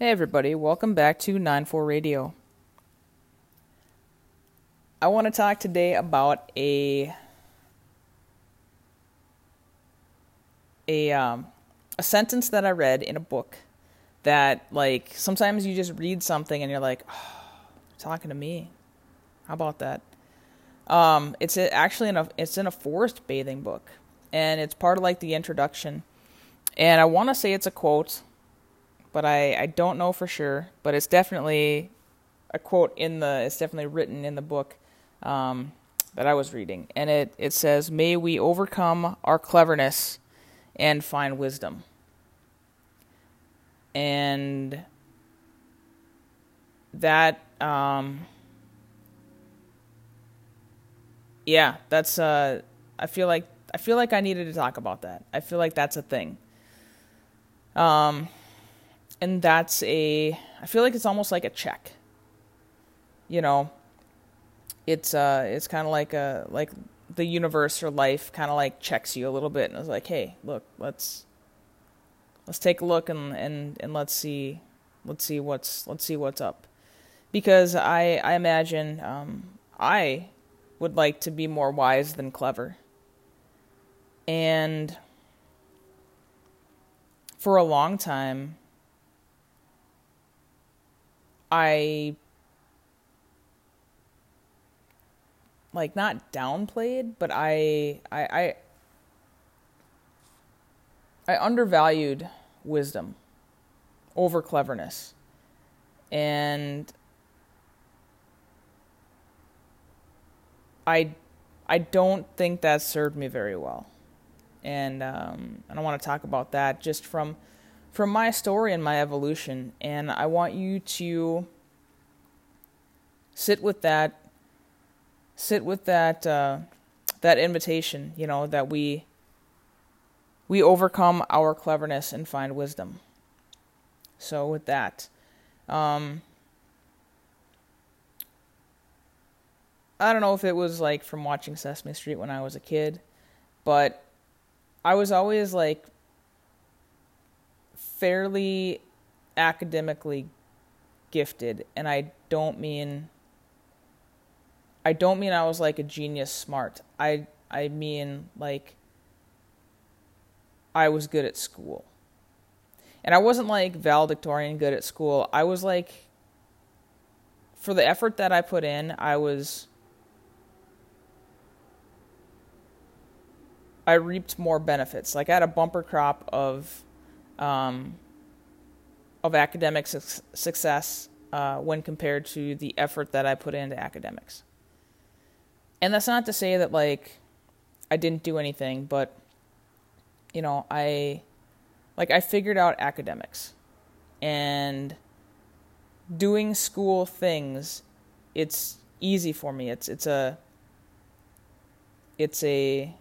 Hey everybody, welcome back to 94 Radio. I want to talk today about a a um, a sentence that I read in a book that like sometimes you just read something and you're like, oh, talking to me. How about that? Um, it's actually in a it's in a forest bathing book, and it's part of like the introduction. And I want to say it's a quote but I, I don't know for sure. But it's definitely a quote in the it's definitely written in the book um, that I was reading, and it it says, "May we overcome our cleverness and find wisdom." And that um, yeah, that's uh, I feel like I feel like I needed to talk about that. I feel like that's a thing. Um, and that's a I feel like it's almost like a check. You know, it's uh it's kind of like a like the universe or life kind of like checks you a little bit and it's like, "Hey, look, let's let's take a look and and and let's see let's see what's let's see what's up." Because I I imagine um I would like to be more wise than clever. And for a long time, I like not downplayed, but I I I, I undervalued wisdom over cleverness. And I I don't think that served me very well. And um, I don't want to talk about that just from from my story and my evolution. And I want you to sit with that, sit with that, uh, that invitation, you know, that we, we overcome our cleverness and find wisdom. So with that, um, I don't know if it was like from watching Sesame Street when I was a kid, but I was always like fairly academically gifted and I don't mean I don't mean I was like a genius smart. I I mean like I was good at school. And I wasn't like valedictorian good at school. I was like for the effort that I put in, I was I reaped more benefits. Like I had a bumper crop of um, of academic su- success uh, when compared to the effort that I put into academics. And that's not to say that like I didn't do anything, but you know, I like I figured out academics and doing school things it's easy for me. It's it's a it's a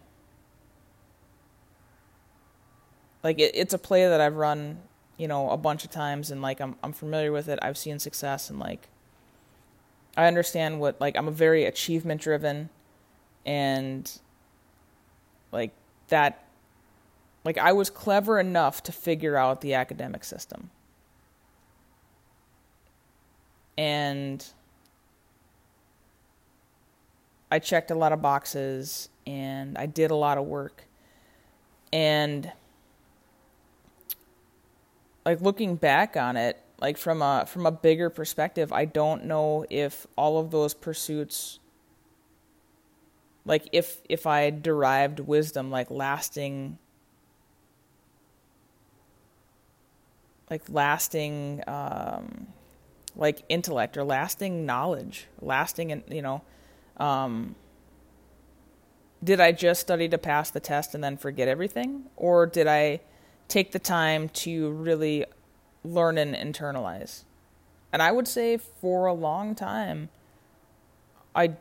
like it, it's a play that I've run, you know, a bunch of times and like I'm I'm familiar with it. I've seen success and like I understand what like I'm a very achievement driven and like that like I was clever enough to figure out the academic system. And I checked a lot of boxes and I did a lot of work. And like looking back on it, like from a from a bigger perspective, I don't know if all of those pursuits like if if I derived wisdom like lasting like lasting um like intellect or lasting knowledge, lasting and you know um did I just study to pass the test and then forget everything? Or did I take the time to really learn and internalize. And I would say for a long time, I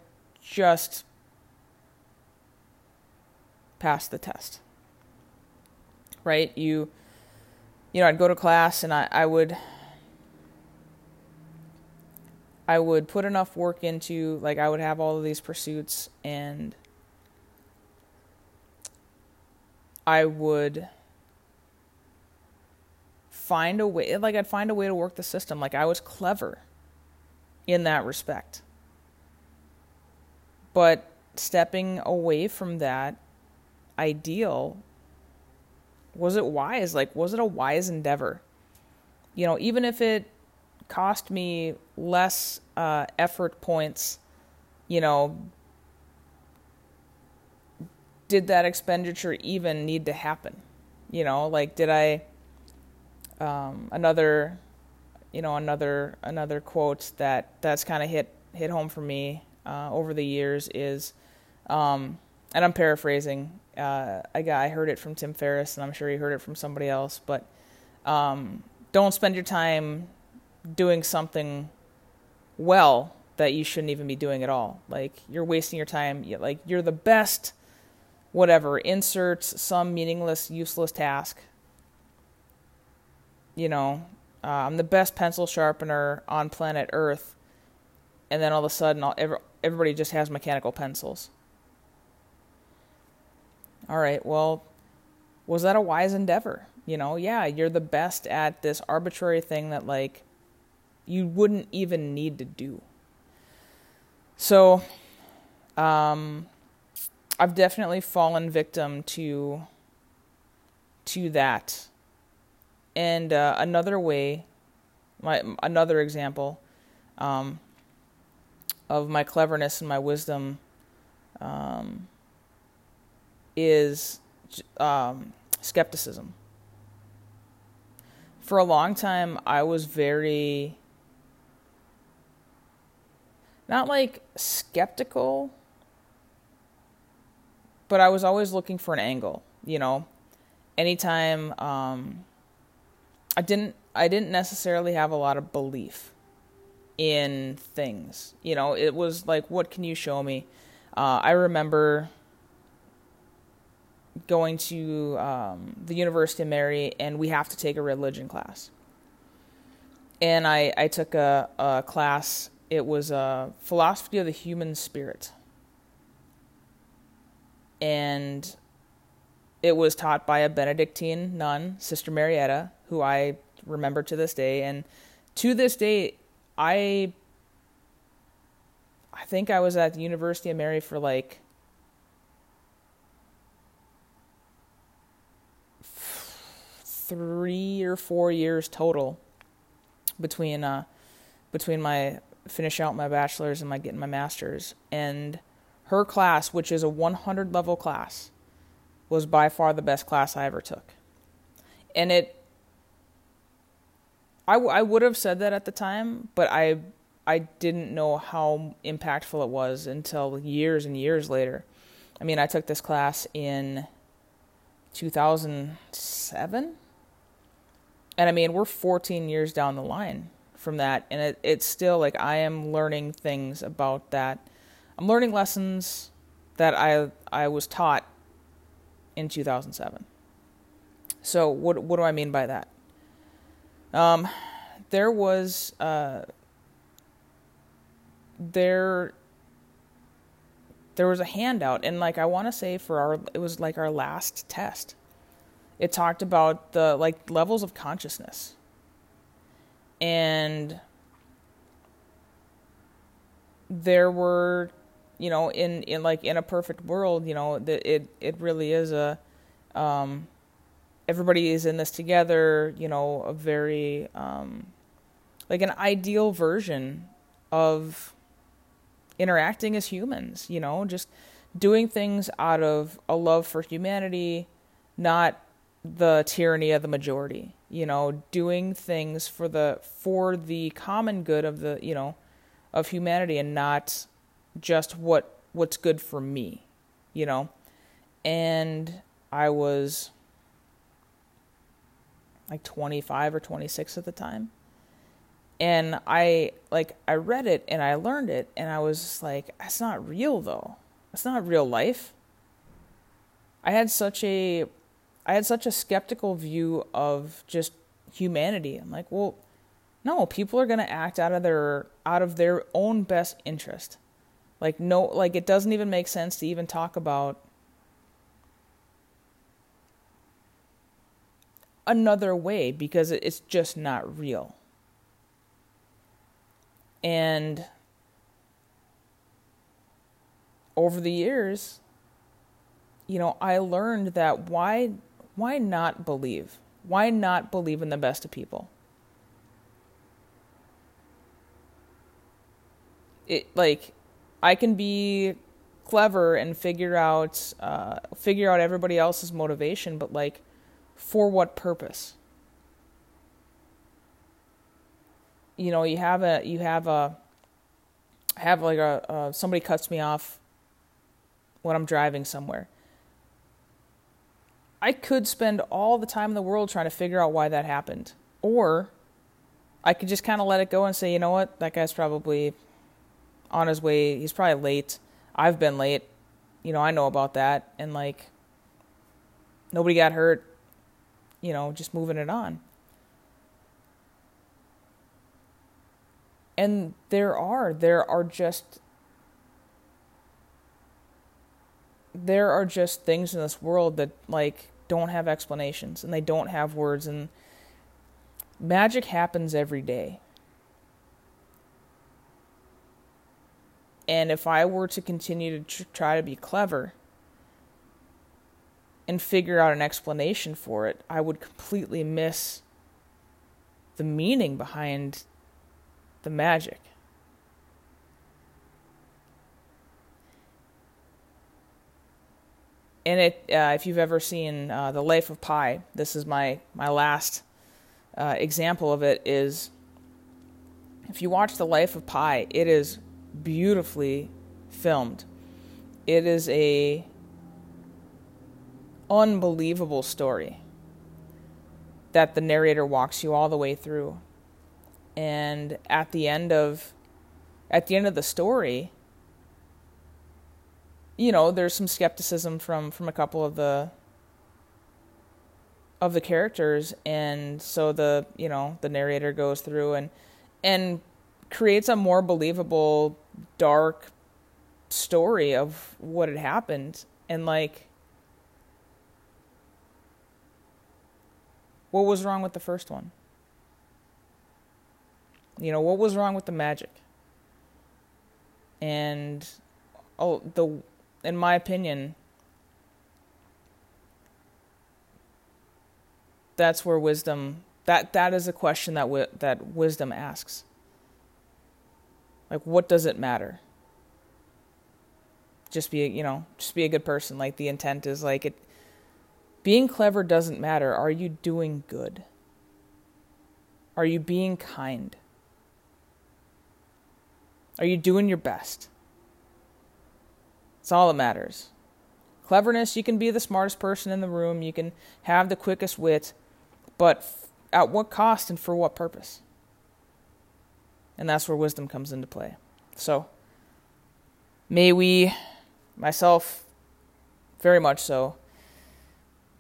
just passed the test. Right? You, you know, I'd go to class and I, I would, I would put enough work into, like, I would have all of these pursuits and I would find a way like I'd find a way to work the system like I was clever in that respect. But stepping away from that ideal was it wise? Like was it a wise endeavor? You know, even if it cost me less uh, effort points, you know, did that expenditure even need to happen? You know, like did I um, another you know another another quote that that's kind of hit hit home for me uh, over the years is um, and I'm paraphrasing uh, I I heard it from Tim Ferriss and I'm sure he heard it from somebody else but um, don't spend your time doing something well that you shouldn't even be doing at all. Like you're wasting your time. Like you're the best whatever inserts some meaningless useless task you know, uh, I'm the best pencil sharpener on planet Earth, and then all of a sudden, all, every, everybody just has mechanical pencils. All right, well, was that a wise endeavor? You know, yeah, you're the best at this arbitrary thing that, like, you wouldn't even need to do. So, um, I've definitely fallen victim to to that and uh, another way, my another example um, of my cleverness and my wisdom um, is um, skepticism. For a long time, I was very not like skeptical, but I was always looking for an angle. You know, anytime um, I didn't I didn't necessarily have a lot of belief in things. You know, it was like, what can you show me? Uh, I remember going to um, the University of Mary, and we have to take a religion class. And I, I took a, a class. It was a philosophy of the human spirit, and it was taught by a Benedictine nun, Sister Marietta, who I remember to this day. And to this day, I I think I was at the University of Mary for like three or four years total between uh between my finish out my bachelor's and my getting my master's and her class which is a 100 level class was by far the best class I ever took and it I, w- I would have said that at the time, but I I didn't know how impactful it was until years and years later. I mean, I took this class in 2007. And I mean, we're 14 years down the line from that. And it, it's still like I am learning things about that. I'm learning lessons that I, I was taught in 2007. So, what, what do I mean by that? Um, there was uh, there there was a handout, and like I want to say for our it was like our last test. It talked about the like levels of consciousness, and there were you know in in like in a perfect world you know that it it really is a um everybody is in this together, you know, a very um, like an ideal version of interacting as humans, you know, just doing things out of a love for humanity, not the tyranny of the majority, you know, doing things for the for the common good of the, you know, of humanity and not just what what's good for me, you know. And I was like 25 or 26 at the time. And I like I read it and I learned it and I was just like that's not real though. That's not real life. I had such a I had such a skeptical view of just humanity. I'm like, well, no, people are going to act out of their out of their own best interest. Like no like it doesn't even make sense to even talk about another way because it's just not real. And over the years, you know, I learned that why why not believe? Why not believe in the best of people? It like I can be clever and figure out uh, figure out everybody else's motivation, but like for what purpose? You know, you have a you have a have like a somebody cuts me off when I'm driving somewhere. I could spend all the time in the world trying to figure out why that happened. Or I could just kind of let it go and say, you know what, that guy's probably on his way. He's probably late. I've been late. You know, I know about that. And like, nobody got hurt. You know, just moving it on. And there are, there are just, there are just things in this world that like don't have explanations and they don't have words and magic happens every day. And if I were to continue to tr- try to be clever and figure out an explanation for it, I would completely miss the meaning behind the magic. And it, uh, if you've ever seen uh, The Life of Pi, this is my my last uh, example of it. Is if you watch The Life of Pi, it is beautifully filmed. It is a unbelievable story that the narrator walks you all the way through. And at the end of at the end of the story, you know, there's some skepticism from from a couple of the of the characters and so the, you know, the narrator goes through and and creates a more believable dark story of what had happened and like what was wrong with the first one you know what was wrong with the magic and oh the in my opinion that's where wisdom that that is a question that wi- that wisdom asks like, what does it matter? Just be, you know, just be a good person. Like, the intent is like it. Being clever doesn't matter. Are you doing good? Are you being kind? Are you doing your best? It's all that matters. Cleverness, you can be the smartest person in the room, you can have the quickest wit, but at what cost and for what purpose? And that's where wisdom comes into play. So, may we, myself, very much so,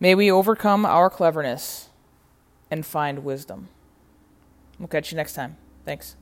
may we overcome our cleverness and find wisdom. We'll catch you next time. Thanks.